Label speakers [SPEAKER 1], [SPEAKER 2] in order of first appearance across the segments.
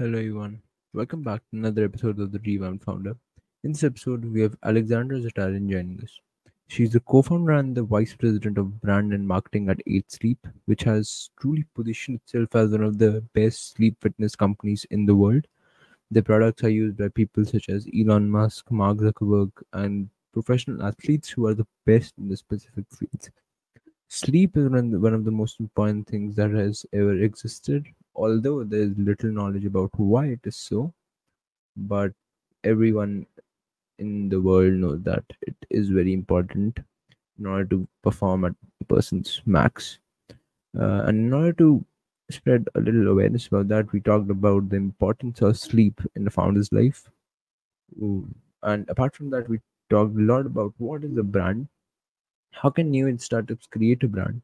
[SPEAKER 1] Hello, everyone. Welcome back to another episode of the Revamped Founder. In this episode, we have Alexandra Zatarain joining us. She's the co founder and the vice president of brand and marketing at 8 Sleep, which has truly positioned itself as one of the best sleep fitness companies in the world. Their products are used by people such as Elon Musk, Mark Zuckerberg, and professional athletes who are the best in the specific fields. Sleep is one of the, one of the most important things that has ever existed, although there is little knowledge about why it is so. But everyone in the world knows that it is very important in order to perform at a person's max. Uh, and in order to spread a little awareness about that, we talked about the importance of sleep in the founder's life. Ooh, And apart from that, we talked a lot about what is a brand, how can new age startups create a brand,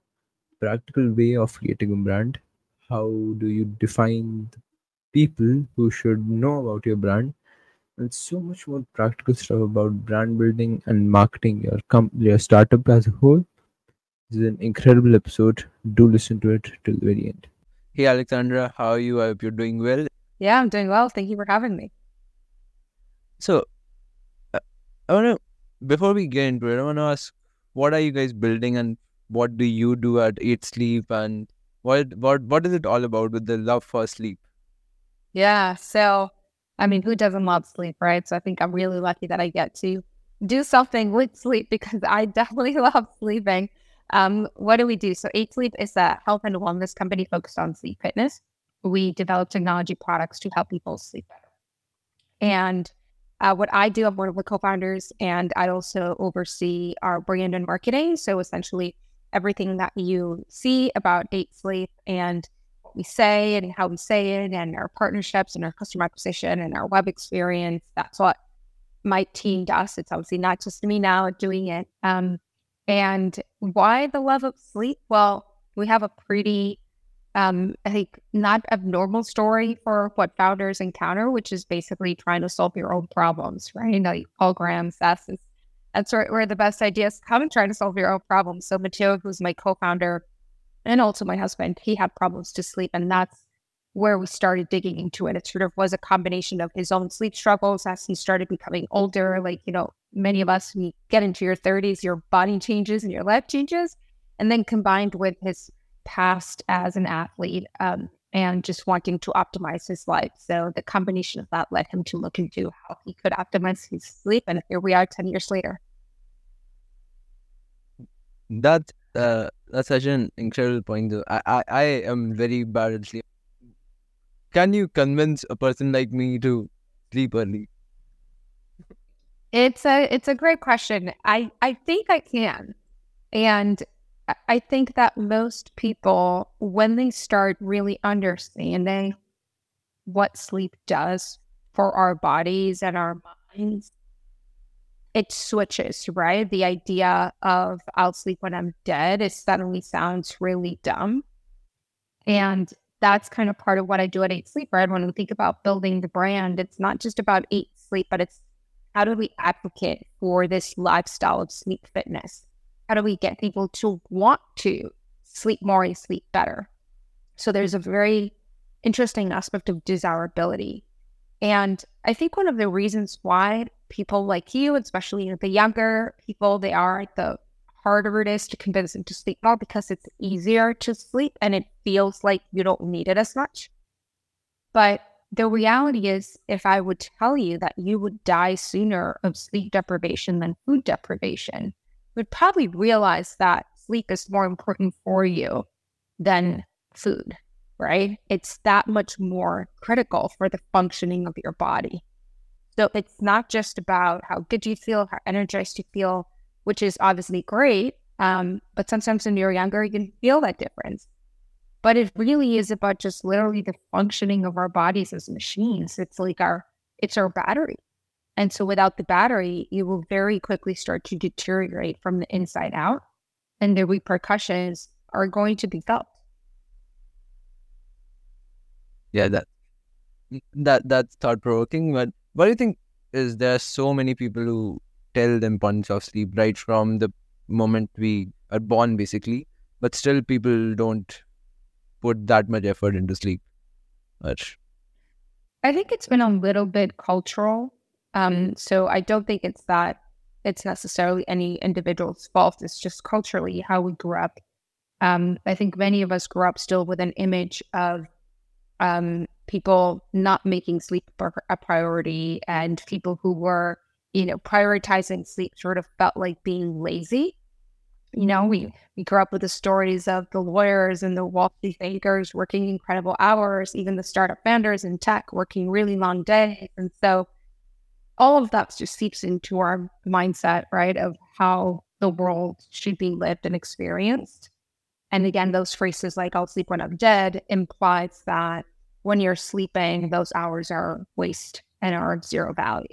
[SPEAKER 1] practical way of creating a brand, how do you define the people who should know about your brand, and so much more practical stuff about brand building and marketing your com- your startup as a whole. This is an incredible episode. Do listen to it till the very end. Hey Alexandra, how are you? I hope you're doing well.
[SPEAKER 2] Yeah, I'm doing well. Thank you for having me.
[SPEAKER 1] So, uh, I want to before we get into it, I want to ask, what are you guys building, and what do you do at Eight Sleep, and what what what is it all about with the love for sleep?
[SPEAKER 2] Yeah. So, I mean, who doesn't love sleep, right? So, I think I'm really lucky that I get to do something with sleep because I definitely love sleeping. Um, what do we do? So, Eight Sleep is a health and wellness company focused on sleep fitness. We develop technology products to help people sleep better. And uh, what I do, I'm one of the co-founders, and I also oversee our brand and marketing. So essentially, everything that you see about Eight Sleep and what we say and how we say it, and our partnerships and our customer acquisition and our web experience. That's what my team does. It's obviously not just me now doing it. Um, and why the love of sleep? Well, we have a pretty um, I think not abnormal story for what founders encounter, which is basically trying to solve your own problems, right? Like Paul Graham says, that's where, the best ideas come and trying to solve your own problems. So Matteo, who's my co-founder and also my husband, he had problems to sleep, and that's where we started digging into it. It sort of was a combination of his own sleep struggles as he started becoming older. Like you know, many of us, we get into your 30s, your body changes and your life changes, and then combined with his past as an athlete um, and just wanting to optimize his life. So the combination of that led him to look into how he could optimize his sleep. And here we are 10 years later. That, uh, that's such an incredible point. Though. I, I, I am very bad at sleep. Can you convince a person like me to sleep early? It's a it's a great question. I I think I can. And I think that most people, when they start really understanding what sleep does for our bodies and our minds, it switches, right? The idea of I'll sleep when I'm dead it suddenly sounds really dumb. And that's kind of part of what I do at Eight Sleep, right? When we think about building the brand, it's not just about Eight Sleep, but it's how do we advocate for this lifestyle of sleep fitness? How do we get people to want to sleep more and sleep better? So there's a very interesting aspect of desirability. And I think one of the reasons why people like you, especially the younger people, they are the harder it is to convince them to sleep more because it's easier to sleep and it feels like you don't need it as much. But the reality is, if I would tell you that you would die sooner of sleep deprivation than food deprivation, would probably realize that sleep is more important for you than food, right? It's that much more critical for the functioning of your body. So it's not just about how good you feel, how energized you feel, which is obviously great. Um, but sometimes when you're younger, you can feel that difference. But it really is about just literally the functioning of our bodies as machines. It's like our it's our battery. And so without the battery, you will very quickly start to deteriorate from the inside out, and the repercussions are going to be felt.
[SPEAKER 1] Yeah, that mm, that that's thought provoking. But what do you think is there so many people who tell them importance of sleep right from the moment we are born, basically, but still people don't put that much effort into sleep. Much.
[SPEAKER 2] I think it's been a little bit cultural. Um, so I don't think it's that it's necessarily any individual's fault. It's just culturally how we grew up. Um, I think many of us grew up still with an image of um, people not making sleep a priority and people who were, you know, prioritizing sleep sort of felt like being lazy. You know, we, we grew up with the stories of the lawyers and the wealthy thinkers working incredible hours, even the startup founders in tech working really long days. And so all of that just seeps into our mindset, right, of how the world should be lived and experienced. And again, those phrases like I'll sleep when I'm dead implies that when you're sleeping, those hours are waste and are of zero value.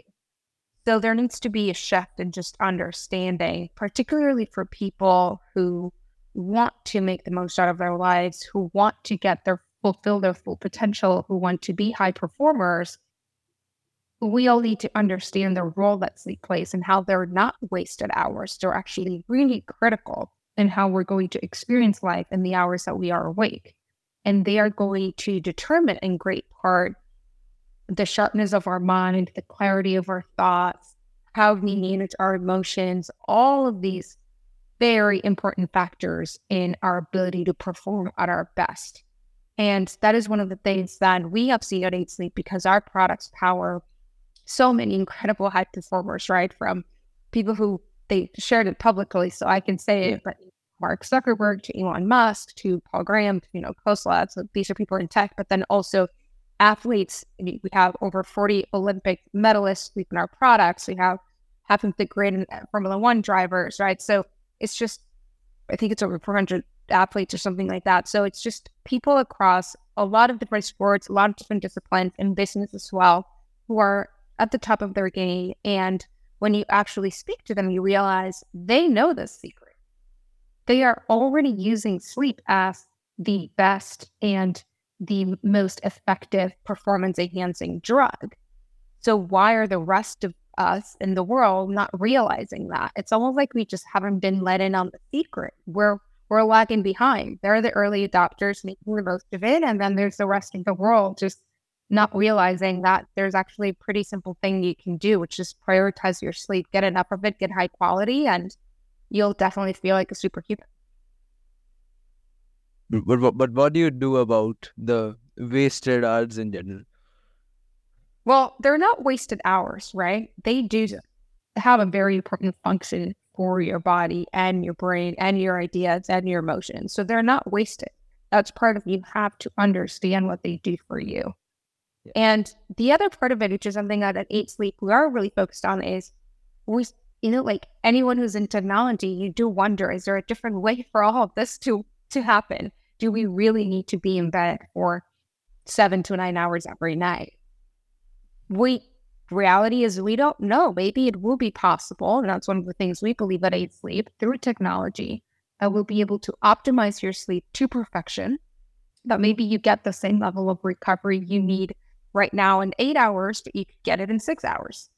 [SPEAKER 2] So there needs to be a shift in just understanding, particularly for people who want to make the most out of their lives, who want to get their fulfill their full potential, who want to be high performers. We all need to understand the role that sleep plays and how they're not wasted hours. They're actually really critical in how we're going to experience life in the hours that we are awake. And they are going to determine in great part the sharpness of our mind, the clarity of our thoughts, how we manage our emotions, all of these very important factors in our ability to perform at our best. And that is one of the things that we have seen at Eight Sleep because our products power so many incredible high performers, right? From people who they shared it publicly, so I can say it, but Mark Zuckerberg to Elon Musk to Paul Graham to, you know, Khosla. So these are people in tech, but then also athletes. We have over 40 Olympic medalists in our products. We have half of the great uh, Formula One drivers, right? So it's just, I think it's over 400 athletes or something like that. So it's just people across a lot of different sports, a lot of different disciplines and business as well, who are at the top of their game. And when you actually speak to them, you realize they know this secret. They are already using sleep as the best and the most effective performance enhancing drug. So, why are the rest of us in the world not realizing that? It's almost like we just haven't been let in on the secret. We're we're lagging behind. They're the early adopters making the most of it, and then there's the rest of the world just not realizing that there's actually a pretty simple thing you can do, which is prioritize your sleep, get enough of it, get high quality, and you'll definitely feel like a superhuman.
[SPEAKER 1] But, but what do you do about the wasted hours in general?
[SPEAKER 2] Well, they're not wasted hours, right? They do have a very important function for your body and your brain and your ideas and your emotions. So they're not wasted. That's part of you have to understand what they do for you. Yeah. And the other part of it, which is something that at Eight Sleep we are really focused on, is we, you know, like anyone who's in technology, you do wonder, is there a different way for all of this to to happen? do we really need to be in bed for seven to nine hours every night? We reality is we don't know. Maybe it will be possible. And that's one of the things we believe at Eight Sleep through technology. that we'll be able to optimize your sleep to perfection. That maybe you get the same level of recovery you need right now in eight hours, but you could get it in six hours.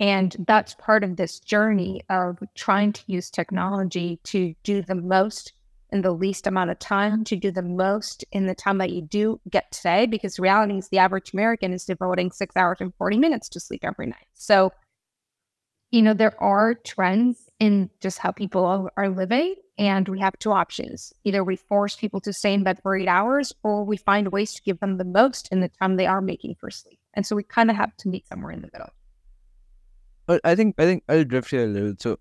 [SPEAKER 2] And that's part of this journey of trying to use technology to do the most in the least amount of time to do the most in the time that you do get today because reality is the average American is devoting six hours and 40 minutes to sleep every night. So, you know, there are trends in just how people are living, and we have two options. Either we force people to stay in bed for eight hours, or we find ways to give them the most in the time they are making for sleep. And so we kind of have to meet somewhere in the middle.
[SPEAKER 1] I think I think I'll drift here a little. So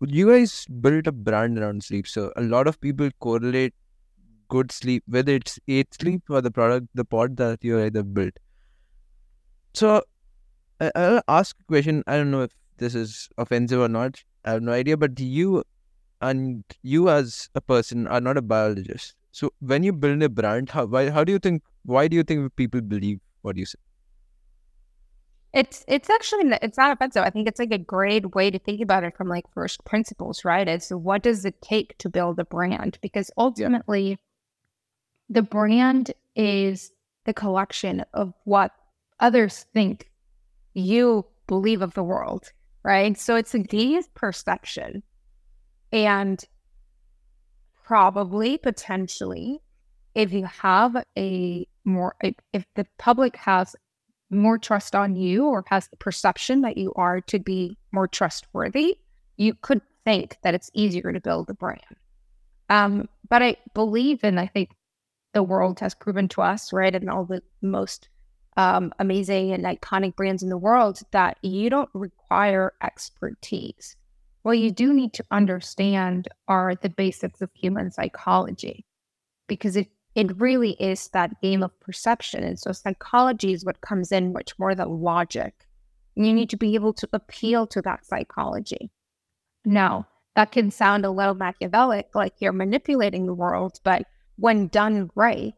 [SPEAKER 1] you guys built a brand around sleep. So a lot of people correlate good sleep, whether it's eight sleep or the product, the pod that you either built. So I, will ask a question. I don't know if this is offensive or not. I have no idea. But do you and you as a person are not a biologist. So when you build a brand, how why, how do you think? Why do you think people believe what you say?
[SPEAKER 2] It's it's actually it's not offensive. I think it's like a great way to think about it from like first principles, right? It's what does it take to build a brand? Because ultimately, yeah. the brand is the collection of what others think you believe of the world, right? So it's a gaze perception, and probably potentially, if you have a more, if, if the public has more trust on you or has the perception that you are to be more trustworthy, you could think that it's easier to build a brand. Um, but I believe, and I think the world has proven to us, right, and all the most um, amazing and iconic brands in the world, that you don't require expertise. What you do need to understand are the basics of human psychology, because it, it really is that game of perception. And so psychology is what comes in much more than logic. And you need to be able to appeal to that psychology. Now, that can sound a little Machiavellic, like you're manipulating the world, but when done right,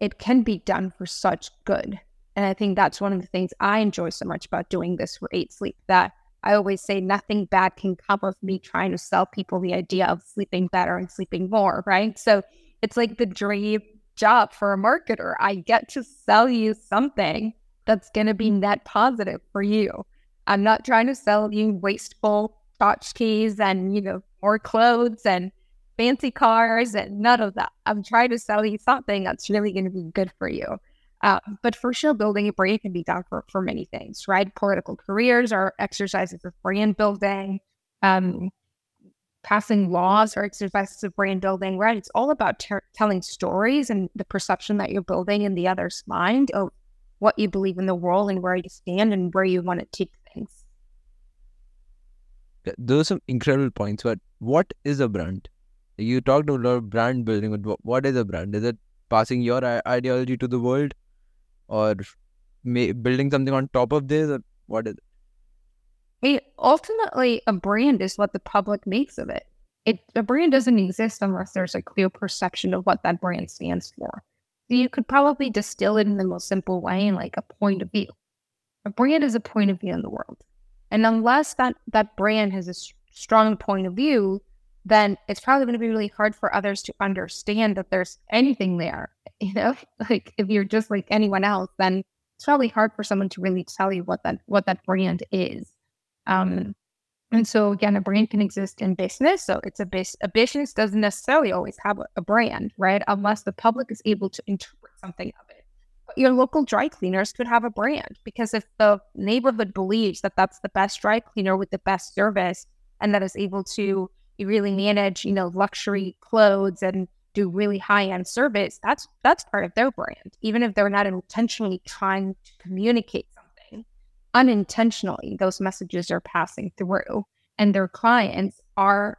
[SPEAKER 2] it can be done for such good. And I think that's one of the things I enjoy so much about doing this for Eight Sleep that I always say nothing bad can come of me trying to sell people the idea of sleeping better and sleeping more, right? So it's like the dream job for a marketer. I get to sell you something that's going to be net positive for you. I'm not trying to sell you wasteful tchotchkes and, you know, more clothes and fancy cars and none of that. I'm trying to sell you something that's really going to be good for you. Uh, but for sure, building a brand can be done for, for many things, right? Political careers are exercises of brand building. Um, passing laws are exercises of brand building, right? It's all about ter- telling stories and the perception that you're building in the other's mind of what you believe in the world and where you stand and where you want to take things.
[SPEAKER 1] Those are some incredible points. But what is a brand? You talked a lot about brand building, but what is a brand? Is it passing your ideology to the world, or building something on top of this? Or what is it?
[SPEAKER 2] It, ultimately, a brand is what the public makes of it. It a brand doesn't exist unless there's a clear perception of what that brand stands for. So you could probably distill it in the most simple way, in like a point of view. A brand is a point of view in the world, and unless that that brand has a strong point of view, then it's probably going to be really hard for others to understand that there's anything there. You know, like if you're just like anyone else, then it's probably hard for someone to really tell you what that what that brand is. Um, and so again, a brand can exist in business. So it's a bus- a business doesn't necessarily always have a, a brand, right? Unless the public is able to interpret something of it. But your local dry cleaners could have a brand because if the neighborhood believes that that's the best dry cleaner with the best service and that is able to really manage, you know, luxury clothes and do really high end service, that's that's part of their brand, even if they're not intentionally trying to communicate something. Unintentionally, those messages are passing through, and their clients are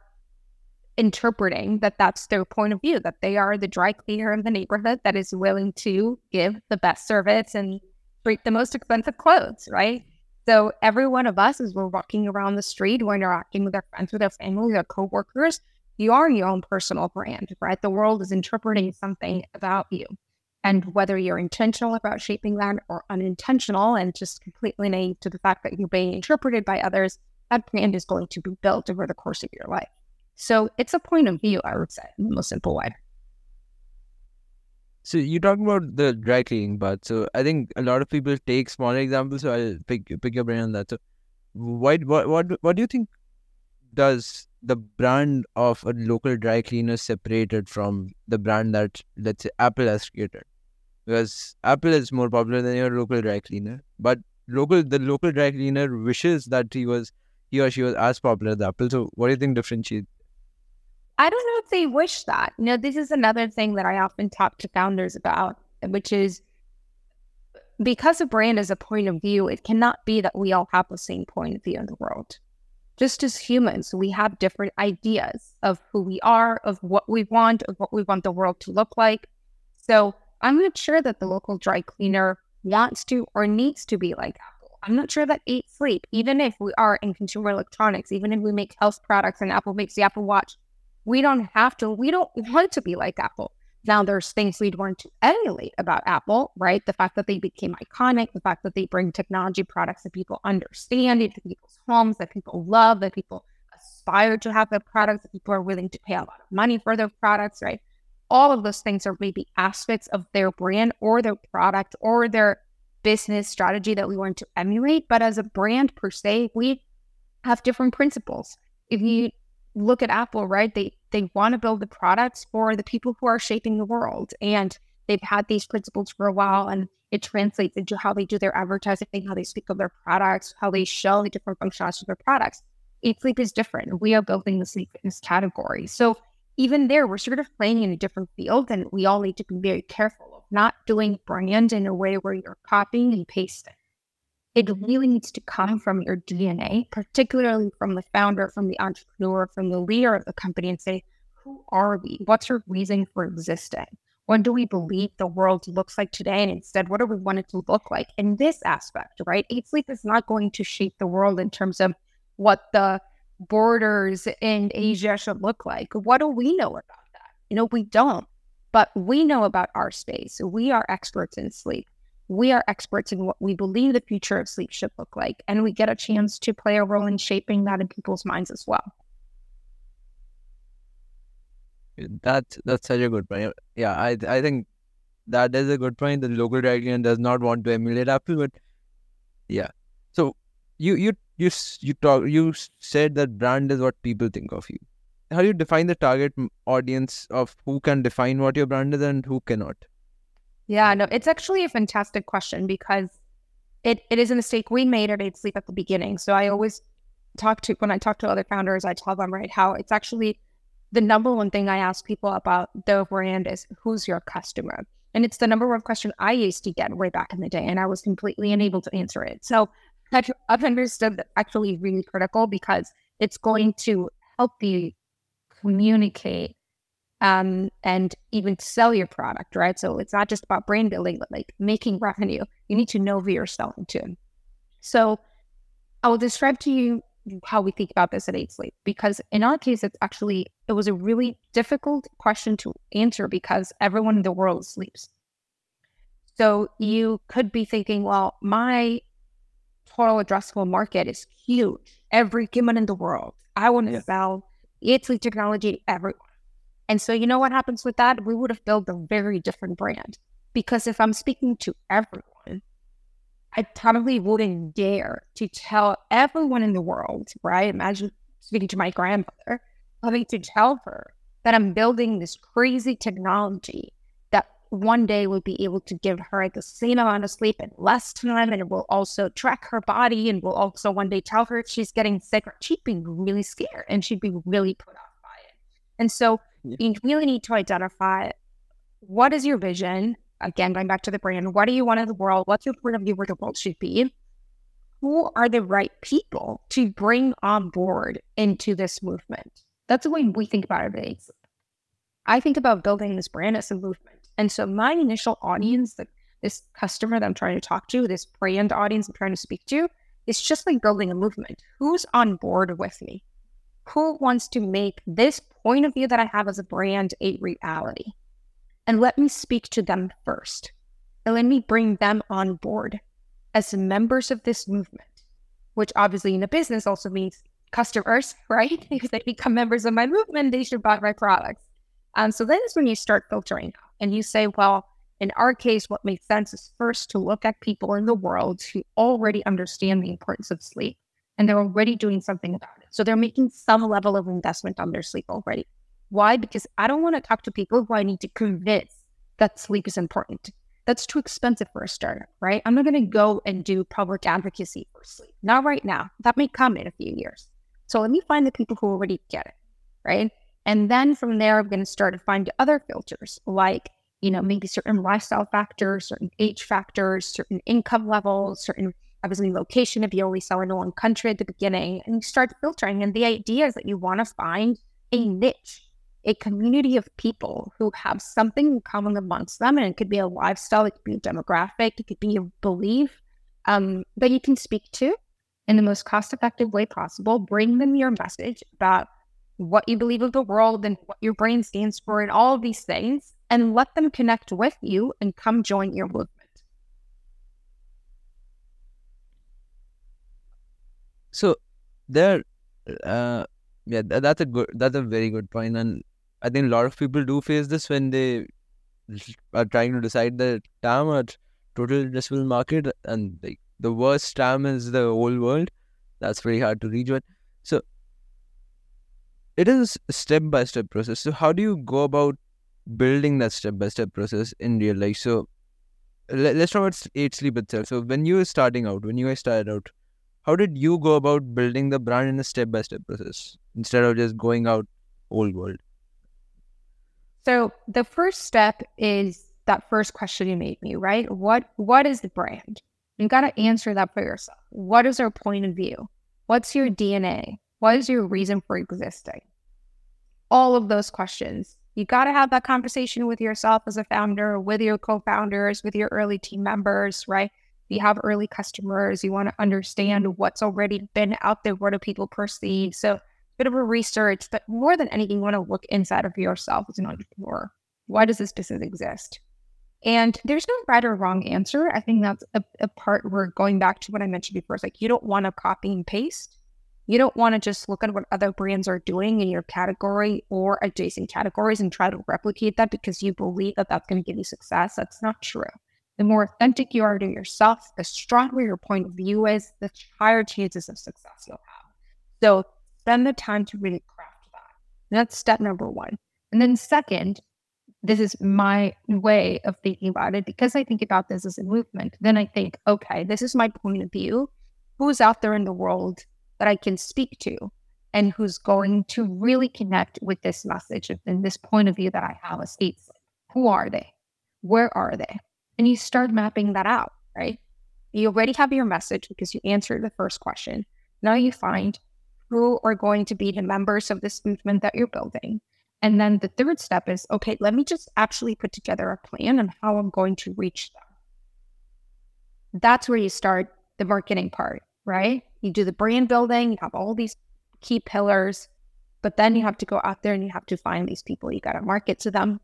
[SPEAKER 2] interpreting that that's their point of view, that they are the dry cleaner of the neighborhood that is willing to give the best service and treat the most expensive clothes, right? So every one of us, as we're walking around the street, we're interacting with our friends, with our family, our coworkers, you are your own personal brand, right? The world is interpreting something about you. And whether you're intentional about shaping that or unintentional and just completely naive to the fact that you're being interpreted by others, that brand is going to be built over the course of your life. So it's a point of view, I would say, in the most simple way.
[SPEAKER 1] So you talked about the dry cleaning part. So I think a lot of people take smaller examples. So I'll pick pick your brain on that. So why what what what do you think does the brand of a local dry cleaner separated from the brand that let's say Apple has created? Because Apple is more popular than your local dry cleaner, but local the local dry cleaner wishes that he was he or she was as popular as Apple. So what do you think differentiates?
[SPEAKER 2] I don't know if they wish that. You know, this is another thing that I often talk to founders about, which is because a brand is a point of view, it cannot be that we all have the same point of view in the world. Just as humans, we have different ideas of who we are, of what we want, of what we want the world to look like. So I'm not sure that the local dry cleaner wants to or needs to be like Apple. I'm not sure that Eight Sleep, even if we are in consumer electronics, even if we make health products and Apple makes the Apple Watch, we don't have to, we don't want to be like Apple. Now, there's things we'd want to emulate about Apple, right? The fact that they became iconic, the fact that they bring technology products that people understand into people's homes, that people love, that people aspire to have their products, that people are willing to pay a lot of money for their products, right? All of those things are maybe aspects of their brand or their product or their business strategy that we want to emulate. But as a brand per se, we have different principles. If you look at Apple, right? They they want to build the products for the people who are shaping the world. And they've had these principles for a while and it translates into how they do their advertising, how they speak of their products, how they show the different functionalities of their products. Eight Sleep is different. We are building the sleep fitness category. So even there, we're sort of playing in a different field and we all need to be very careful of not doing brand in a way where you're copying and pasting. It really needs to come from your DNA, particularly from the founder, from the entrepreneur, from the leader of the company, and say, who are we? What's our reason for existing? What do we believe the world looks like today? And instead, what do we want it to look like in this aspect, right? Eight Sleep is not going to shape the world in terms of what the borders in Asia should look like. What do we know about that? You know, we don't, but we know about our space. We are experts in sleep. We are experts in what we believe the future of sleep should look like. And we get a chance to play a role in shaping that in people's minds as well.
[SPEAKER 1] That's that's such a good point. Yeah, I I think that is a good point. The local dragon does not want to emulate Apple, but yeah. So you you you you talk you said that brand is what people think of you. How do you define the target audience of who can define what your brand is and who cannot?
[SPEAKER 2] Yeah, no, it's actually a fantastic question because it, it is a mistake we made at Eight Sleep at the beginning. So I always talk to when I talk to other founders, I tell them right how it's actually the number one thing I ask people about their brand is who's your customer? And it's the number one question I used to get way back in the day, and I was completely unable to answer it. So I've, I've understood that actually really critical because it's going to help you communicate um, and even sell your product, right? So it's not just about brand building, but like making revenue. You need to know who you're selling to. So I will describe to you how we think about this at Eight Sleep because in our case it's actually it was a really difficult question to answer because everyone in the world sleeps so you could be thinking well my total addressable market is huge every human in the world i want to yeah. sell Eight Sleep technology to everyone and so you know what happens with that we would have built a very different brand because if i'm speaking to everyone I probably wouldn't dare to tell everyone in the world, right? Imagine speaking to my grandmother, having to tell her that I'm building this crazy technology that one day will be able to give her the same amount of sleep in less time and it will also track her body and will also one day tell her if she's getting sick or she'd be really scared and she'd be really put off by it. And so yeah. you really need to identify what is your vision? again, going back to the brand, what do you want in the world? What's your point of view where the world should be? Who are the right people to bring on board into this movement? That's the way we think about it. I think about building this brand as a movement. And so my initial audience, the, this customer that I'm trying to talk to, this brand audience I'm trying to speak to, is just like building a movement. Who's on board with me? Who wants to make this point of view that I have as a brand a reality? and let me speak to them first. And let me bring them on board as members of this movement, which obviously in a business also means customers, right? If they become members of my movement, they should buy my products. Um, so then is when you start filtering and you say, well, in our case, what makes sense is first to look at people in the world who already understand the importance of sleep and they're already doing something about it. So they're making some level of investment on their sleep already. Why? Because I don't want to talk to people who I need to convince that sleep is important. That's too expensive for a startup, right? I'm not going to go and do public advocacy for sleep. Not right now. That may come in a few years. So let me find the people who already get it, right? And then from there, I'm going to start to find other filters like, you know, maybe certain lifestyle factors, certain age factors, certain income levels, certain obviously location if you only sell in one country at the beginning, and you start filtering. And the idea is that you want to find a niche a community of people who have something in common amongst them. And it could be a lifestyle, it could be a demographic, it could be a belief um, that you can speak to in the most cost effective way possible. Bring them your message about what you believe of the world and what your brain stands for and all of these things, and let them connect with you and come join your movement.
[SPEAKER 1] So there, uh, yeah, that's a good, that's a very good point, and I think a lot of people do face this when they are trying to decide the TAM or total addressable market, and like the worst TAM is the whole world. That's very hard to reach. But so it is a step by step process. So how do you go about building that step by step process in real life. So let, us talk about Eight Sleep itself. So when you were starting out, when you guys started out, how did you go about building the brand in a step by step process instead of just going out old world?
[SPEAKER 2] So the first step is that first question you made me, right? What what is the brand? You got to answer that for yourself. What is our point of view? What's your DNA? What is your reason for existing? All of those questions. You got to have that conversation with yourself as a founder, with your co-founders, with your early team members, right? You have early customers, you want to understand what's already been out there, what do people perceive? So, a bit of a research, but more than anything, you want to look inside of yourself as an entrepreneur. Why does this business exist? And there's no right or wrong answer. I think that's a, a part where going back to what I mentioned before, it's like you don't want to copy and paste. You don't want to just look at what other brands are doing in your category or adjacent categories and try to replicate that because you believe that that's going to give you success. That's not true the more authentic you are to yourself, the stronger your point of view is, the higher chances of success you'll have. So spend the time to really craft that. That's step number one. And then, second, this is my way of thinking about it because I think about this as a movement. Then I think, okay, this is my point of view. Who's out there in the world that I can speak to and who's going to really connect with this message and this point of view that I have as eight? Who are they? Where are they? And you start mapping that out, right? You already have your message because you answered the first question. Now you find who are going to be the members of this movement that you're building. And then the third step is okay, let me just actually put together a plan on how I'm going to reach them. That's where you start the marketing part, right? You do the brand building, you have all these key pillars, but then you have to go out there and you have to find these people. You got to market to them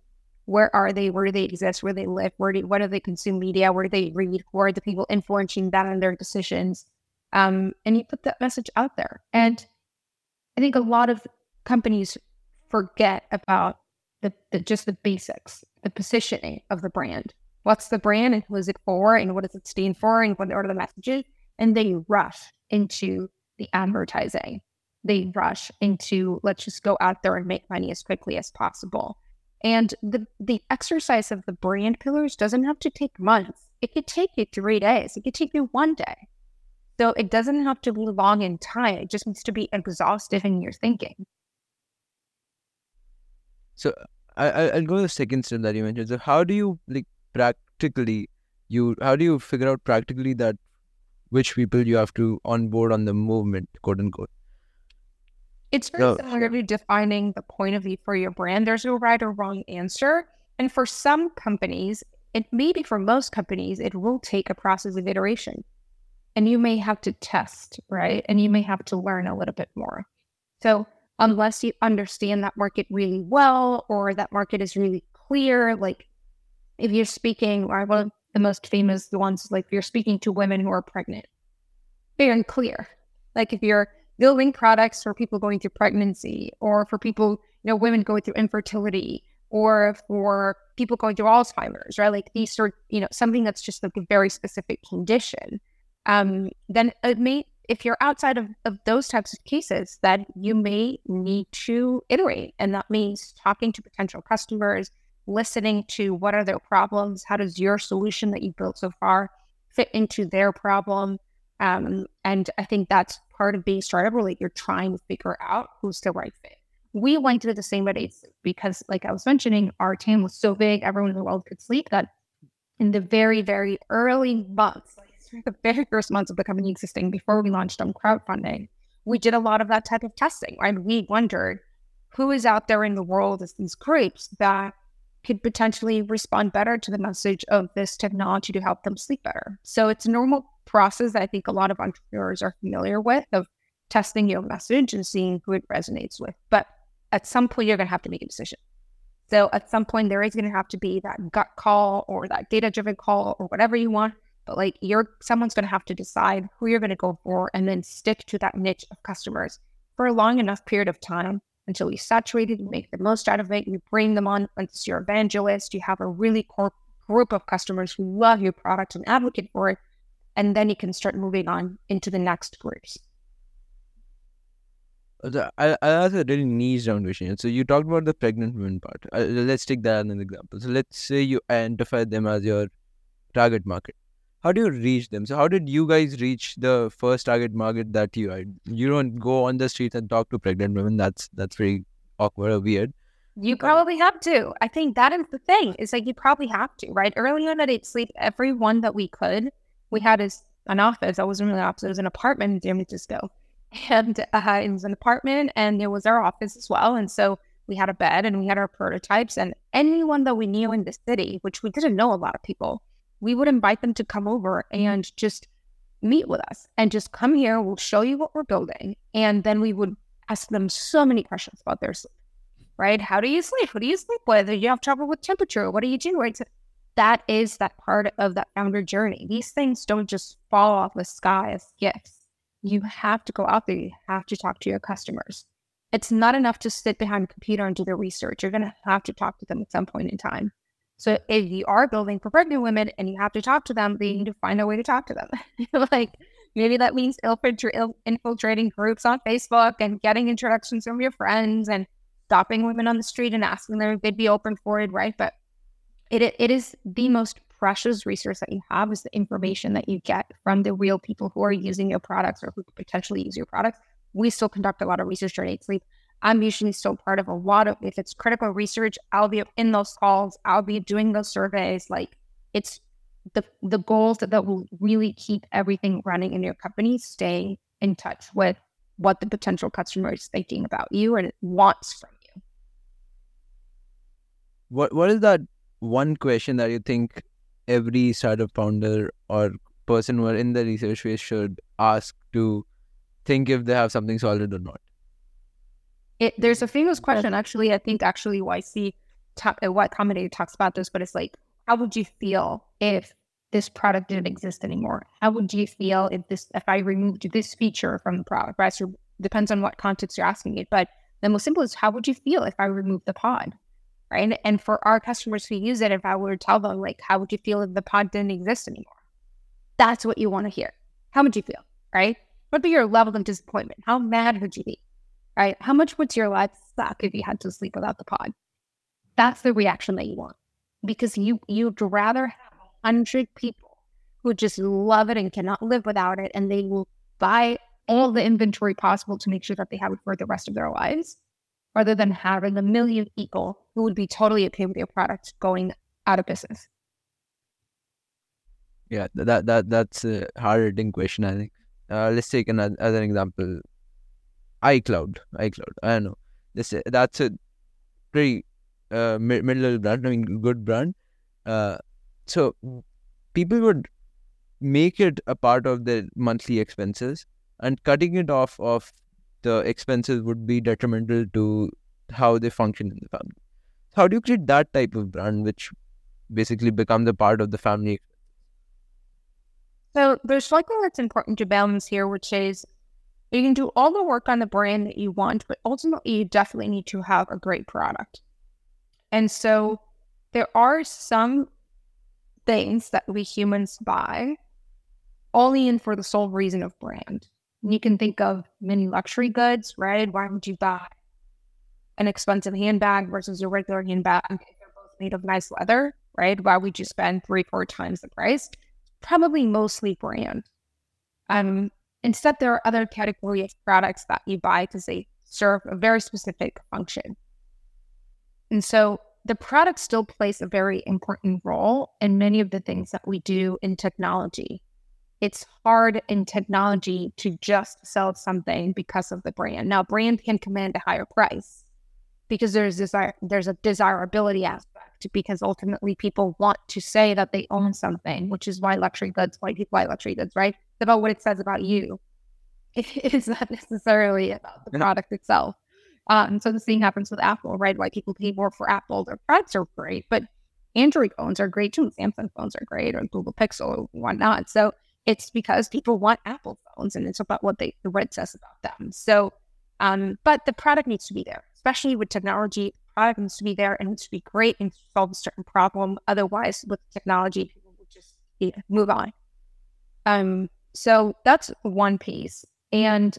[SPEAKER 2] where are they? Where do they exist? Where do they live? Where do what do they consume media? Where do they read? Who are the people influencing that on their decisions? Um, and you put that message out there. And I think a lot of companies forget about the, the just the basics, the positioning of the brand. What's the brand and who is it for and what does it stand for and what are the messages? And they rush into the advertising. They rush into let's just go out there and make money as quickly as possible. And the, the exercise of the brand pillars doesn't have to take months. It could take you three days. It could take you one day. So it doesn't have to be long in time. It just needs to be exhaustive in your thinking.
[SPEAKER 1] So I I'll go to the second step that you mentioned. So how do you like practically you how do you figure out practically that which people you have to onboard on the movement, quote unquote?
[SPEAKER 2] It's very oh, similar to defining the point of view for your brand. There's no right or wrong answer. And for some companies, it maybe for most companies, it will take a process of iteration. And you may have to test, right? And you may have to learn a little bit more. So unless you understand that market really well or that market is really clear, like if you're speaking, or one of the most famous ones, like if you're speaking to women who are pregnant, very clear. Like if you're building products for people going through pregnancy or for people, you know, women going through infertility or for people going through Alzheimer's, right? Like these sort, you know, something that's just like a very specific condition. Um, then it may, if you're outside of, of those types of cases, that you may need to iterate. And that means talking to potential customers, listening to what are their problems, how does your solution that you built so far fit into their problem, um, and I think that's part of being startup like you're trying to figure out who's the right fit. We went to the same way because, like I was mentioning, our TAM was so big, everyone in the world could sleep that in the very, very early months, like the very first months of the company existing before we launched on crowdfunding, we did a lot of that type of testing, right? We wondered who is out there in the world as these groups that could potentially respond better to the message of this technology to help them sleep better. So it's a normal process that I think a lot of entrepreneurs are familiar with of testing your message and seeing who it resonates with. But at some point, you're going to have to make a decision. So at some point, there is going to have to be that gut call or that data driven call or whatever you want. But like you're, someone's going to have to decide who you're going to go for and then stick to that niche of customers for a long enough period of time until you saturate it, you make the most out of it, you bring them on as your evangelist, you have a really core group of customers who love your product and advocate for it, and then you can start moving on into the next groups.
[SPEAKER 1] Uh, I, I ask a really niche down question. So you talked about the pregnant women part. Uh, let's take that as an example. So let's say you identify them as your target market. How do you reach them? So how did you guys reach the first target market that you had? You don't go on the streets and talk to pregnant women. That's that's very awkward or weird.
[SPEAKER 2] You probably have to. I think that is the thing. Is like you probably have to, right? Early on at Eight Sleep, everyone that we could, we had an office. I wasn't really an office. It was an apartment in San Francisco. And uh, it was an apartment and there was our office as well. And so we had a bed and we had our prototypes. And anyone that we knew in the city which we didn't know a lot of people we would invite them to come over and just meet with us and just come here. We'll show you what we're building. And then we would ask them so many questions about their sleep right? How do you sleep? What do you sleep with? Do you have trouble with temperature? What do you do? Right? So that is that part of that founder journey these things don't just fall off the sky as gifts you have to go out there. You have to talk to your customers. It's not enough to sit behind a computer and do the research. You're going to have to talk to them at some point in time. So if you are building for pregnant women and you have to talk to them, then you need to find a way to talk to them. like maybe that means infiltrating groups on Facebook and getting introductions from your friends and stopping women on the street and asking them if they'd be open for it, right? But it it is the mm. most precious resource that you have is the mm. information that you get from the real people who are using your products or who could potentially use your products. We still conduct a lot of research during Eight Sleep. I'm usually still part of a lot of, if it's critical research, I'll be in those calls, I'll be doing those surveys. Like it's the the goals that, that will really keep everything running in your company, stay in touch with what the potential customer is thinking about you and wants from you.
[SPEAKER 1] What what is that one question that you think every startup founder or person who are in the research phase should ask to think if they have something solid or not?
[SPEAKER 2] It, there's a famous question, actually. I think actually YC, talk, uh, Y Combinator talks about this, but it's like, how would you feel if this product didn't exist anymore? How would you feel if this, if I removed this feature from the product? Right. So depends on what context you're asking it, but the most simple is how would you feel if I removed the pod? Right? And for our customers who use it, if I were to tell them, like, how would you feel if the pod didn't exist anymore? That's what you want to hear. How would you feel, right? What would be your level of disappointment? How mad would you be, right? How much would your life suck if you had to sleep without the pod? That's the reaction that you want because you you'd rather have a hundred people who just love it and cannot live without it, and they will buy all the inventory possible to make sure that they have it for the rest of their lives rather than having a million people who would be totally okay with your product going out of business.
[SPEAKER 1] Yeah, that that that's a hard hitting question. I think. Uh, let's take another, another example. iCloud, iCloud. I don't know. This that's a pretty uh, middle brand. I mean, good brand. Uh, so people would make it a part of their monthly expenses, and cutting it off of the expenses would be detrimental to how they function in the family. How do you create that type of brand which basically becomes a part of the family?
[SPEAKER 2] So there's something that's important to balance here, which is you can do all the work on the brand that you want, but ultimately you definitely need to have a great product. And so there are some things that we humans buy only in for the sole reason of brand. You can think of many luxury goods, right? Why would you buy an expensive handbag versus a regular handbag if they're both made of nice leather, right? Why would you spend three, four times the price? Probably mostly brand. Um, instead, there are other category of products that you buy because they serve a very specific function. And so the product still plays a very important role in many of the things that we do in technology it's hard in technology to just sell something because of the brand. Now, brand can command a higher price because there's desire, there's a desirability aspect because ultimately people want to say that they own something, which is why luxury goods, why people buy luxury goods, right? It's about what it says about you. It is not necessarily about the product itself. Um, so the same happens with Apple, right? Why people pay more for Apple. Their products are great, but Android phones are great too. Samsung phones are great, or Google Pixel, or whatnot. So it's because people want Apple phones and it's about what they the red says about them. So, um, but the product needs to be there, especially with technology. The product needs to be there and needs to be great and solve a certain problem. Otherwise, with technology, people would just move on. Um, so that's one piece. And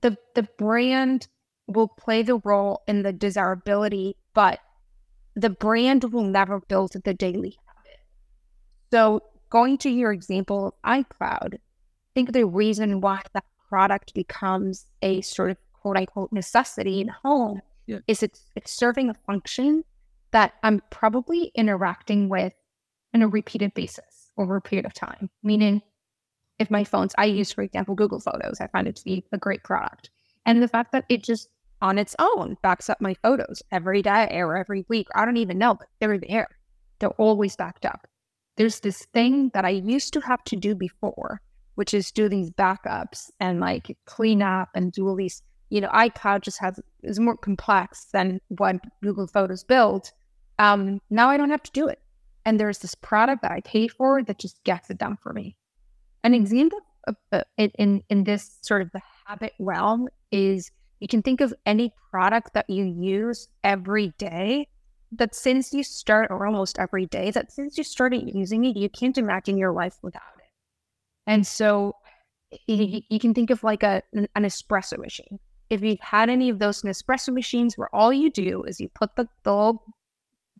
[SPEAKER 2] the the brand will play the role in the desirability, but the brand will never build the daily habit. So going to your example of iCloud, I think the reason why that product becomes a sort of quote unquote necessity in home
[SPEAKER 1] Yeah.
[SPEAKER 2] is it's it's serving a function that I'm probably interacting with on a repeated basis over a period of time. Meaning if my phones I use, for example, Google Photos, I find it to be a great product. And the fact that it just on its own backs up my photos every day or every week. I don't even know, but they're there. They're always backed up. There's this thing that I used to have to do before, which is do these backups and like clean up and do all these, you know, iCloud just has is more complex than what Google Photos built. Um, now I don't have to do it. And there's this product that I pay for that just gets it done for me. An example of, uh, in, in in this sort of the habit realm is you can think of any product that you use every day that since you start, or almost every day, that since you started using it, you can't imagine your life without it. And so you, can think of like a, an, espresso machine. If you've had any of those Nespresso machines where all you do is you put the, the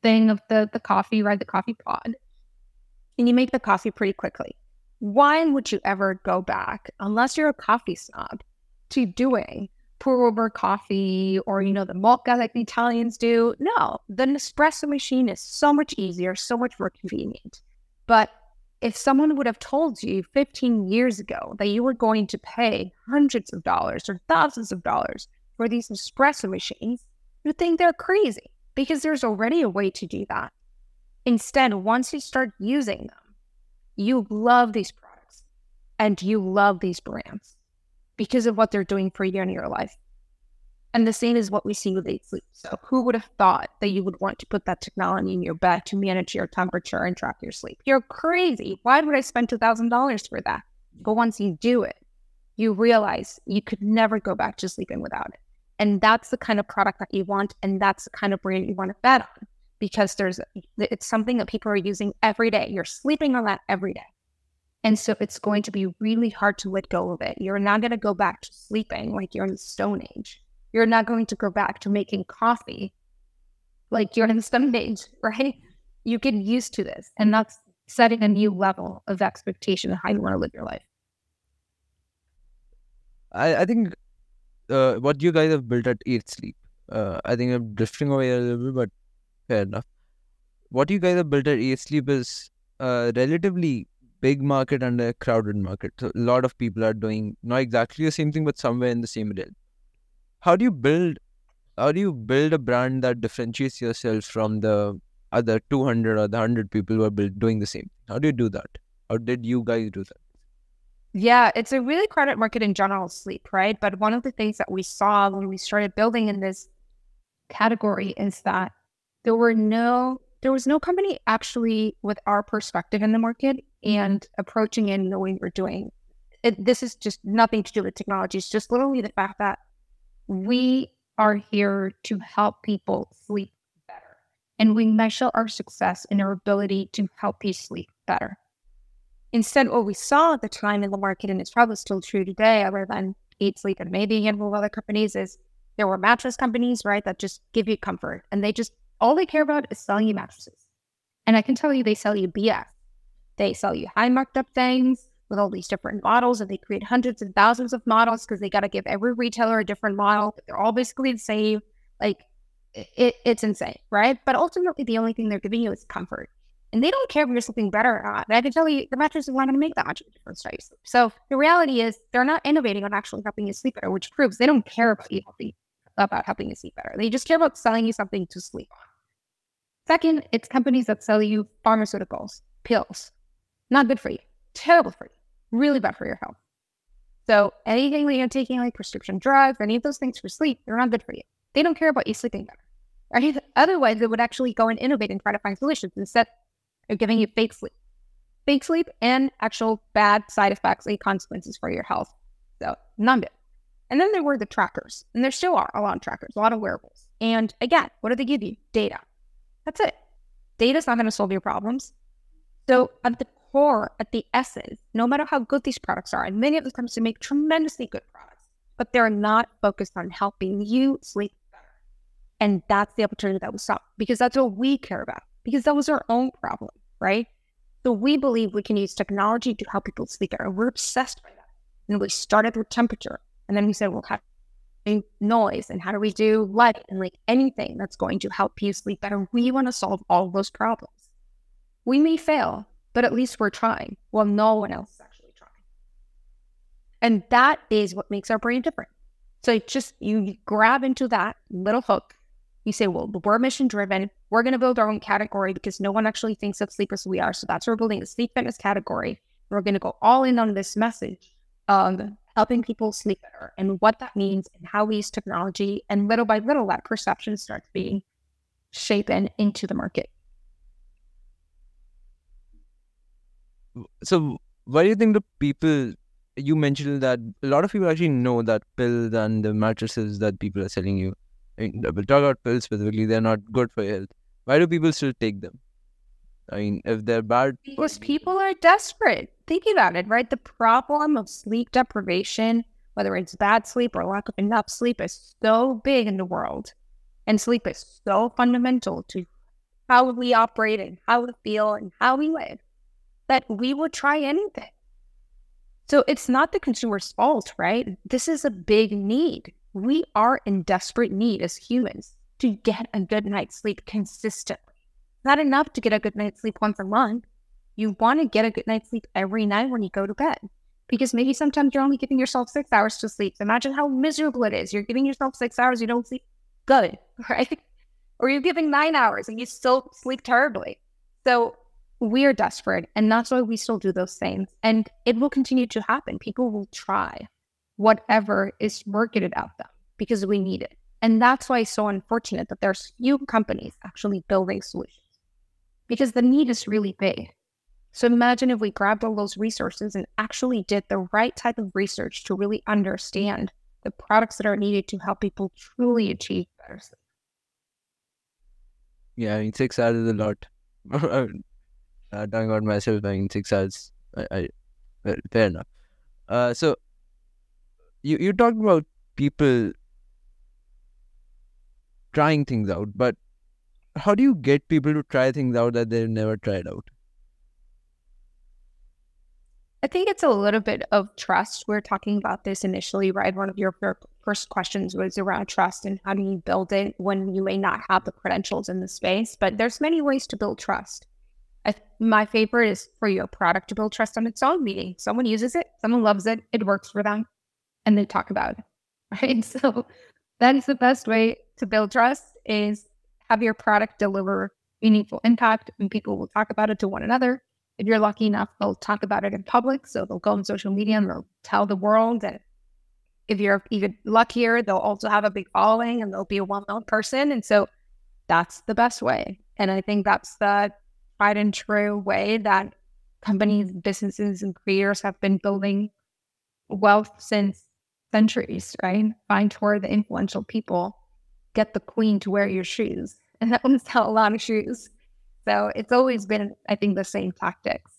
[SPEAKER 2] thing of the, the coffee, right, the coffee pod, and you make the coffee pretty quickly. Why would you ever go back, unless you're a coffee snob, to doing pour over coffee or you know the moka like the Italians do. No, the Nespresso machine is so much easier, so much more convenient. But if someone would have told you 15 years ago that you were going to pay hundreds of dollars or thousands of dollars for these espresso machines, you'd think they're crazy because there's already a way to do that. Instead, once you start using them, you love these products and you love these brands because of what they're doing for you in your life. And the same is what we see with Eight Sleep. So, who would have thought that you would want to put that technology in your bed to manage your temperature and track your sleep? You're crazy. Why would I spend $2,000 for that? But once you do it, you realize you could never go back to sleeping without it. And that's the kind of product that you want. And that's the kind of brand you want to bet on because there's it's something that people are using every day. You're sleeping on that every day. And so it's going to be really hard to let go of it. You're not going to go back to sleeping like you're in the Stone Age. You're not going to go back to making coffee like you're in the Stone Age, right? You get used to this. And that's setting a new level of expectation of how you want to live your life.
[SPEAKER 1] I, I think uh, what you guys have built at Eight Sleep, uh, I think I'm drifting away a little bit, but fair enough. What you guys have built at Eight Sleep is a relatively big market and a crowded market. So a lot of people are doing not exactly the same thing, but somewhere in the same realm. How do you build? How do you build a brand that differentiates yourself from the other 200 or the 100 people who are build, doing the same? How do you do that? How did you guys do that?
[SPEAKER 2] Yeah, it's a really crowded market in general, sleep, right? But one of the things that we saw when we started building in this category is that there were no there was no company actually with our perspective in the market mm-hmm. and approaching it and knowing we're doing. It, this is just nothing to do with technology. It's just literally the fact that we are here to help people sleep better. And we measure our success in our ability to help you sleep better. Instead, what we saw at the time in the market, and it's probably still true today, other than Eight Sleep and maybe a handful of other companies, is there were mattress companies, right, that just give you comfort. And they just, all they care about is selling you mattresses. And I can tell you, they sell you BS. They sell you high marked up things with all these different models, and they create hundreds and thousands of models because they got to give every retailer a different model. But they're all basically the same. Like, it, it's insane, right? But ultimately, the only thing they're giving you is comfort and they don't care if you're sleeping better or not. And I can tell you, the mattress is not going to make that much of a difference to sleep. So the reality is, they're not innovating on actually helping you sleep better, which proves they don't care about you helping, about helping you sleep better. They just care about selling you something to sleep on. Second, it's companies that sell you pharmaceuticals, pills. Not good for you. Terrible for you. Really bad for your health. So anything that you're taking, like prescription drugs, any of those things for sleep, they're not good for you. They don't care about you sleeping better. Right? Otherwise, they would actually go and innovate and try to find solutions instead of giving you fake sleep. Fake sleep and actual bad side effects and consequences for your health. So none it. And then there were the trackers, and there still are a lot of trackers, a lot of wearables. And again, what do they give you? Data. That's it. Data is not going to solve your problems. So at the core, at the essence, no matter how good these products are, and many of the companies make tremendously good products, but they're not focused on helping you sleep better. And that's the opportunity that we saw because that's what we care about, because that was our own problem, right? So we believe we can use technology to help people sleep better. And we're obsessed by that. And we started with temperature. And then we said, well, how noise and how do we do light and like anything that's going to help you sleep better? We want to solve all those problems. We may fail, but at least we're trying. Well, no one else is actually trying. And that is what makes our brain different. So just you grab into that little hook. You say, well, we're mission driven. We're going to build our own category because no one actually thinks of sleep as we are. So that's why we're building the sleep fitness category. We're going to go all in on this message of helping people sleep better and what that means and how we use technology. And little by little, that perception starts being shapen into the market.
[SPEAKER 1] So, why do you think the people you mentioned that a lot of people actually know that pills and the mattresses that people are selling you? I mean, we'll talk about pills specifically, they're not good for your health. Why do people still take them? I mean, if they're bad.
[SPEAKER 2] Because people are desperate. Think about it, right? The problem of sleep deprivation, whether it's bad sleep or lack of enough sleep, is so big in the world. And sleep is so fundamental to how we operate and how we feel and how we live that we will try anything. So it's not the consumer's fault, right? This is a big need. We are in desperate need as humans to get a good night's sleep consistently not enough to get a good night's sleep once a month. You want to get a good night's sleep every night when you go to bed. Because maybe sometimes you're only giving yourself six hours to sleep. Imagine how miserable it is. You're giving yourself six hours, you don't sleep good, right? Or you're giving nine hours and you still sleep terribly. So we are desperate. And that's why we still do those things. And it will continue to happen. People will try whatever is marketed at them because we need it. And that's why it's so unfortunate that there's few companies actually building solutions because the need is really big. So imagine if we grabbed all those resources and actually did the right type of research to really understand the products that are needed to help people truly achieve better sleep.
[SPEAKER 1] Yeah, I mean, six hours is a lot. uh, talking about myself, I mean, six hours, I, I fair enough. Uh, so you you talked about people trying things out, but how do you get people to try things out that they've never tried out?
[SPEAKER 2] I think it's a little bit of trust. We are talking about this initially, right? One of your first questions was around trust and how do you build it when you may not have the credentials in the space. But there's many ways to build trust. I, my favorite is for your product to build trust on its own, meaning someone uses it, someone loves it, it works for them, and they talk about it. Right. So that is the best way to build trust is have your product deliver meaningful impact and people will talk about it to one another. If you're lucky enough, they'll talk about it in public. So they'll go on social media and they'll tell the world. And if you're even luckier, they'll also have a big following and they'll be a well known person. And so that's the best way. And I think that's the tried and true way that companies, businesses, and creators have been building wealth since centuries, right? Find where the influential people get the queen to wear your shoes. And that would sell a lot of shoes. So it's always been, I think, the same tactics.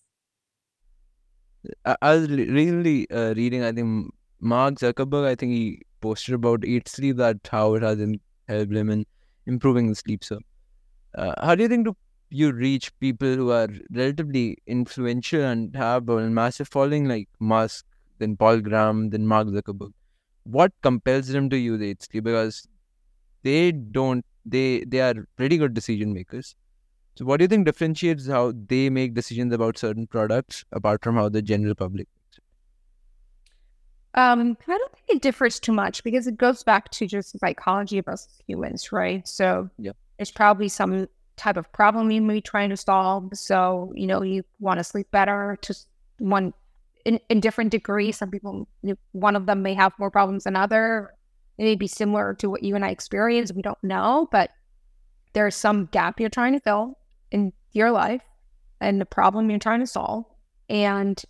[SPEAKER 1] I, I was recently uh, reading, I think, Mark Zuckerberg, I think he posted about Eight Sleep that how it has helped him in improving the sleep. So, uh, how do you think do you reach people who are relatively influential and have a massive following like Musk, then Paul Graham, then Mark Zuckerberg? What compels them to use Eight Sleep? Because they don't they they are pretty good decision makers. So what do you think differentiates how they make decisions about certain products apart from how the general public makes it?
[SPEAKER 2] Um i don't think it differs too much because it goes back to just the psychology of us humans right? So
[SPEAKER 1] yeah.
[SPEAKER 2] it's probably some type of problem you may be trying to solve. So you know you want to sleep better to one in, in different degrees. Some people one of them may have more problems than other it may be similar to what you and I experience. We don't know, but there's some gap you're trying to fill in your life and the problem you're trying to solve. And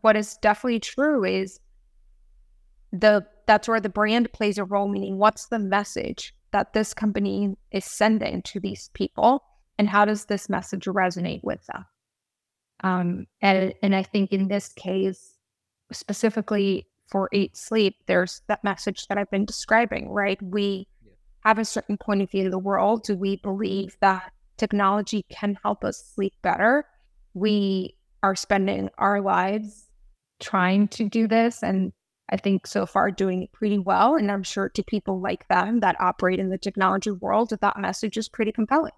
[SPEAKER 2] what is definitely true is the that's where the brand plays a role, meaning what's the message that this company is sending to these people and how does this message resonate with them? Um, and and I think in this case, specifically for Eight Sleep, there's that message that I've been describing, right? We
[SPEAKER 1] Yeah.
[SPEAKER 2] have a certain point of view of the world. Do we believe that technology can help us sleep better? We are spending our lives trying to do this. And I think so far doing it pretty well. And I'm sure to people like them that operate in the technology world, that message is pretty compelling.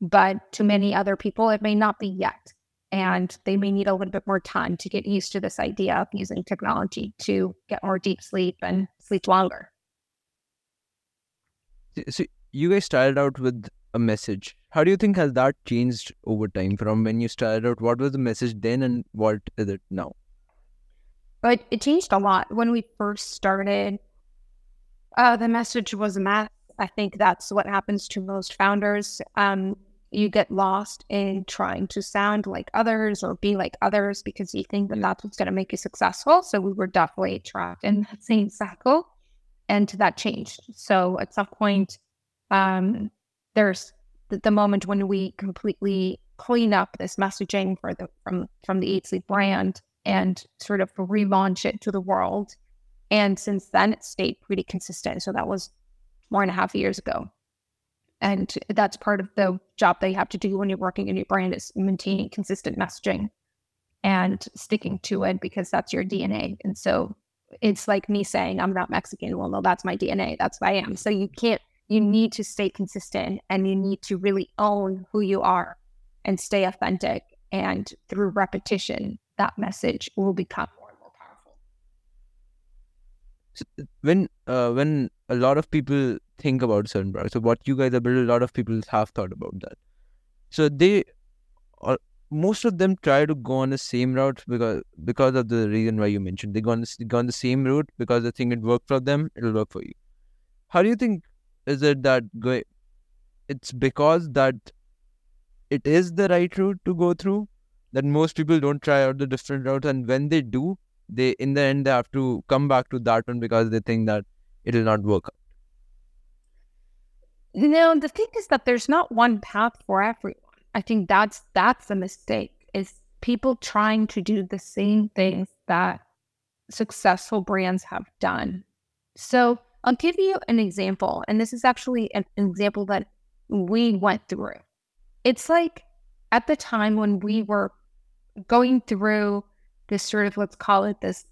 [SPEAKER 2] But to many other people, it may not be yet. And they may need a little bit more time to get used to this idea of using technology to get more deep sleep and sleep longer.
[SPEAKER 1] So- you guys started out with a message. How do you think has that changed over time from when you started out? What was the message then and what is it now?
[SPEAKER 2] But it changed a lot when we first started. Uh, the message was a mess. I think that's what happens to most founders. Um, you get lost in trying to sound like others or be like others because you think that that's what's going to make you successful. So we were definitely trapped in that same cycle, and that changed. So at some point, um, there's the, the moment when we completely clean up this messaging for the from from the Eight Sleep brand and sort of relaunch it to the world. And since then, it stayed pretty consistent. So that was four and a half years ago. And that's part of the job that you have to do when you're working in your brand is maintaining consistent messaging and sticking to it because that's your DNA. And so it's like me saying, I'm not Mexican. Well, no, that's my DNA. That's who I am. So you can't, you need to stay consistent and you need to really own who you are and stay authentic. And through repetition, that message will become more and more powerful.
[SPEAKER 1] When uh, when a lot of people think about certain products, so what you guys have built, a lot of people have thought about that. So they, or most of them try to go on the same route because because of the reason why you mentioned they go on the, go on the same route because they think it worked for them, it'll work for you. How do you think is it that? It's because that it is the right route to go through that most people don't try out the different routes, and when they do, they in the end they have to come back to that one because they think that it'll not work out.
[SPEAKER 2] No, the thing is that there's not one path for everyone. I think that's that's a mistake. Is people trying to do the same things that successful brands have done. So I'll give you an example, and this is actually an example that we went through. It's like at the time when we were going through this sort of let's call it this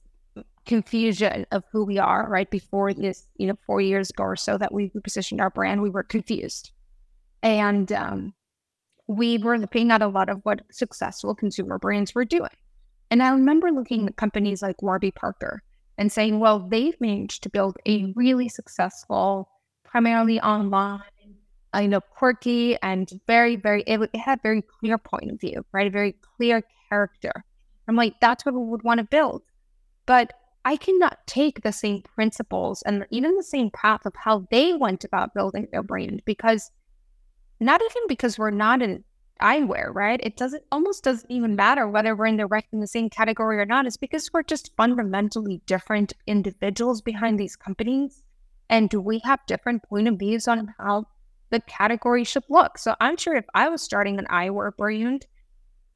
[SPEAKER 2] confusion of who we are right? Before this you know four years ago or so that we positioned our brand we were confused. And um, we were looking at a lot of what successful consumer brands were doing. And i remember looking at companies like warby parker and saying well they've managed to build a really successful primarily online I know quirky and very very it, it had very clear point of view right? A very clear character. I'm like that's what we would want to build. But I cannot take the same principles and even the same path of how they went about building their brand because not even because we're not in eyewear, right? It doesn't almost doesn't even matter whether we're in the right in the same category or not. It's because we're just fundamentally different individuals behind these companies. And we have different point of views on how the category should look. So I'm sure if I was starting an eyewear brand,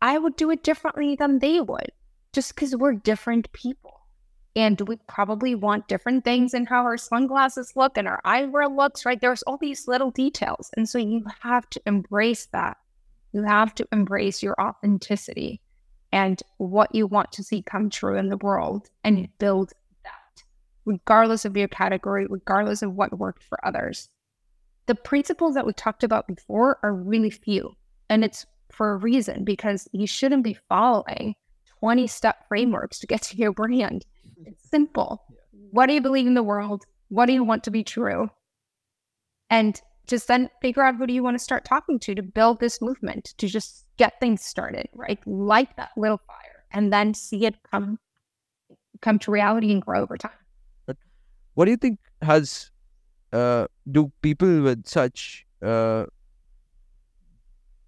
[SPEAKER 2] I would do it differently than they would, just because we're different people and do we probably want different things in how our sunglasses look and our eyewear looks, right? There's all these little details. And so you have to embrace that. You have to embrace your authenticity and what you want to see come true in the world and build that, regardless of your category, regardless of what worked for others. The principles that we talked about before are really few, and it's for a reason because you shouldn't be following 20 step frameworks to get to your brand. It's simple. What do you believe in the world? What do you want to be true? And just then figure out who do you want to start talking to to build this movement, to just get things started, right? Light that little fire and then see it come come to reality and grow over time.
[SPEAKER 1] What do you think has uh do people with such uh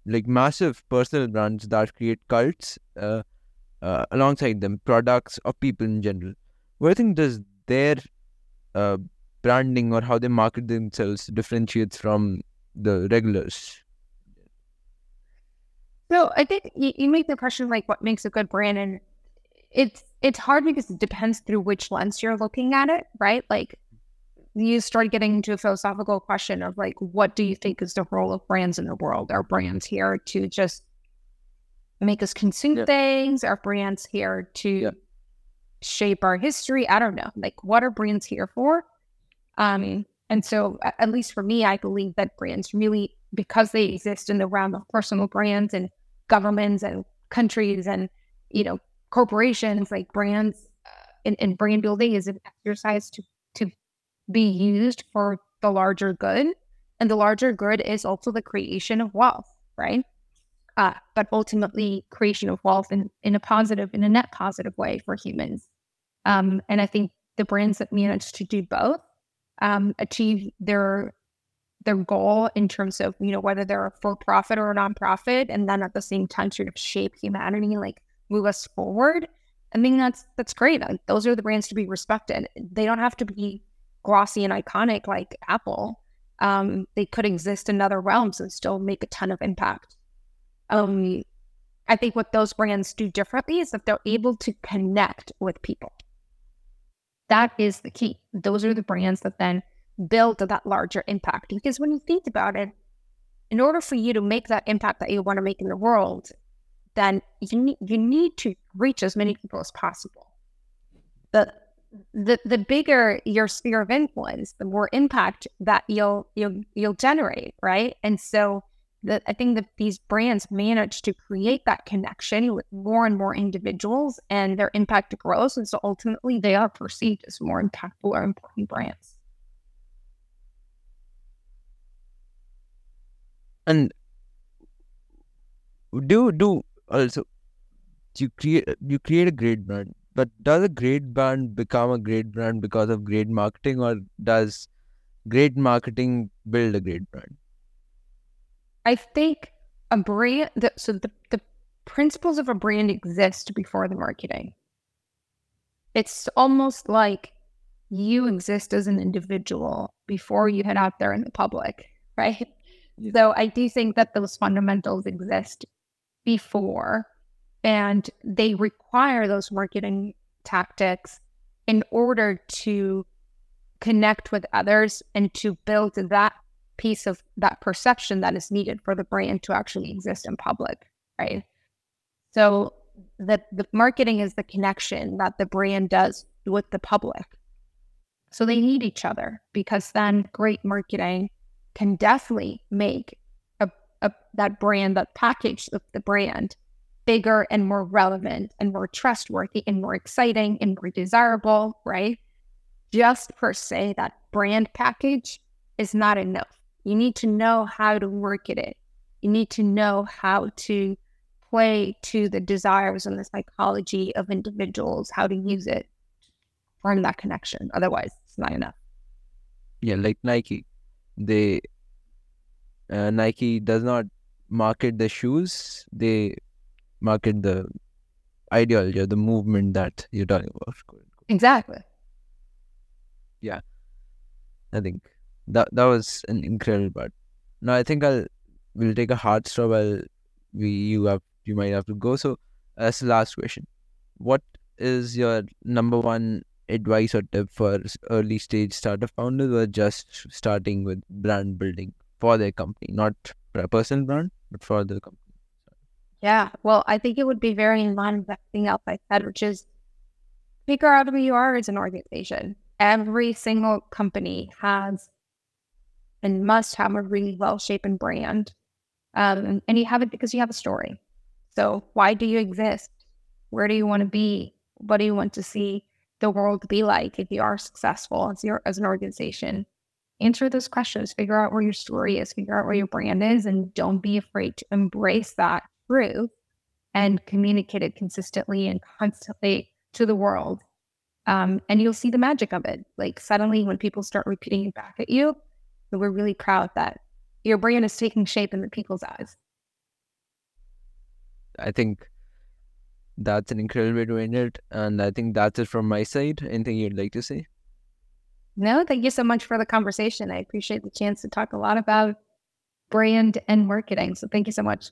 [SPEAKER 1] like massive personal brands that create cults uh, uh alongside them products or people in general what do you think does their uh branding or how they market themselves differentiates from the regulars
[SPEAKER 2] So I think you, you make the question like what makes a good brand, and it's it's hard because it depends through which lens you're looking at it, right? Like you start getting into a philosophical question of like, what do you think is the role of brands in the world? Are brands here to just make us consume
[SPEAKER 1] Yeah.
[SPEAKER 2] things? Are brands here to
[SPEAKER 1] Yeah.
[SPEAKER 2] Shape our history? I don't know. Like, what are brands here for? Um, and so, at least for me, I believe that brands really, because they exist in the realm of personal brands and governments and countries and you know corporations, like brands uh, and, and brand building is an exercise to to be used for the larger good, and the larger good is also the creation of wealth, right? Uh, but ultimately, creation of wealth in, in a positive, in a net positive way for humans. Um, and I think the brands that manage to do both um, achieve their their goal in terms of you know whether they're a for profit or a nonprofit, and then at the same time sort of shape humanity, like move us forward. I mean that's that's great. Those are the brands to be respected. They don't have to be glossy and iconic like Apple. Um, they could exist in other realms and still make a ton of impact. Um, I think what those brands do differently is that they're able to connect with people. That is the key. Those are the brands that then build that larger impact. Because when you think about it, in order for you to make that impact that you want to make in the world, then you need you need to reach as many people as possible. The the the bigger your sphere of influence, the more impact that you'll you'll you'll generate, right? And so that I think that these brands manage to create that connection with more and more individuals and their impact grows. And so ultimately they are perceived as more impactful or important brands.
[SPEAKER 1] And do do also you create you create a great brand, but does a great brand become a great brand because of great marketing, or does great marketing build a great brand?
[SPEAKER 2] I think a brand the, so the, the principles of a brand exist before the marketing. It's almost like you exist as an individual before you head out there in the public, right?
[SPEAKER 1] Yeah.
[SPEAKER 2] So I do think that those fundamentals exist before and they require those marketing tactics in order to connect with others and to build that piece of that perception that is needed for the brand to actually exist in public, right? So the the marketing is the connection that the brand does with the public. So they need each other because then great marketing can definitely make a, a that brand, that package of the brand bigger and more relevant and more trustworthy and more exciting and more desirable, right? Just per se, that brand package is not enough. You need to know how to market it. You need to know how to play to the desires and the psychology of individuals, how to use it to form that connection. Otherwise, it's not enough.
[SPEAKER 1] Yeah, like Nike, they uh, Nike does not market the shoes; they market the ideology or the movement that you're talking about.
[SPEAKER 2] Exactly.
[SPEAKER 1] Yeah, I think that that was an incredible part. Now I think I'll we'll take a hard stop. I'll we you have you might have to go. So that's the last question. What is your number one advice or tip for early stage startup founders who are just starting with brand building for their company, not for a personal brand, but for the company?
[SPEAKER 2] Yeah. Well, I think it would be very in line with everything else I said, which is figure out who you are as an organization. Every single company has and must have a really well shaped brand. Um, and you have it because you have a story. So, why do you exist? Where do you want to be? What do you want to see the world be like if you are successful as, your, as an organization? Answer those questions, figure out where your story is, figure out where your brand is, and don't be afraid to embrace that truth and communicate it consistently and constantly to the world. Um, and you'll see the magic of it. Like suddenly, when people start repeating it back at you, we're really proud that your brand is taking shape in the people's eyes.
[SPEAKER 1] I think that's an incredible way to end it. And I think that's it from my side. Anything you'd like to say?
[SPEAKER 2] No, thank you so much for the conversation. I appreciate the chance to talk a lot about brand and marketing. So thank you so much.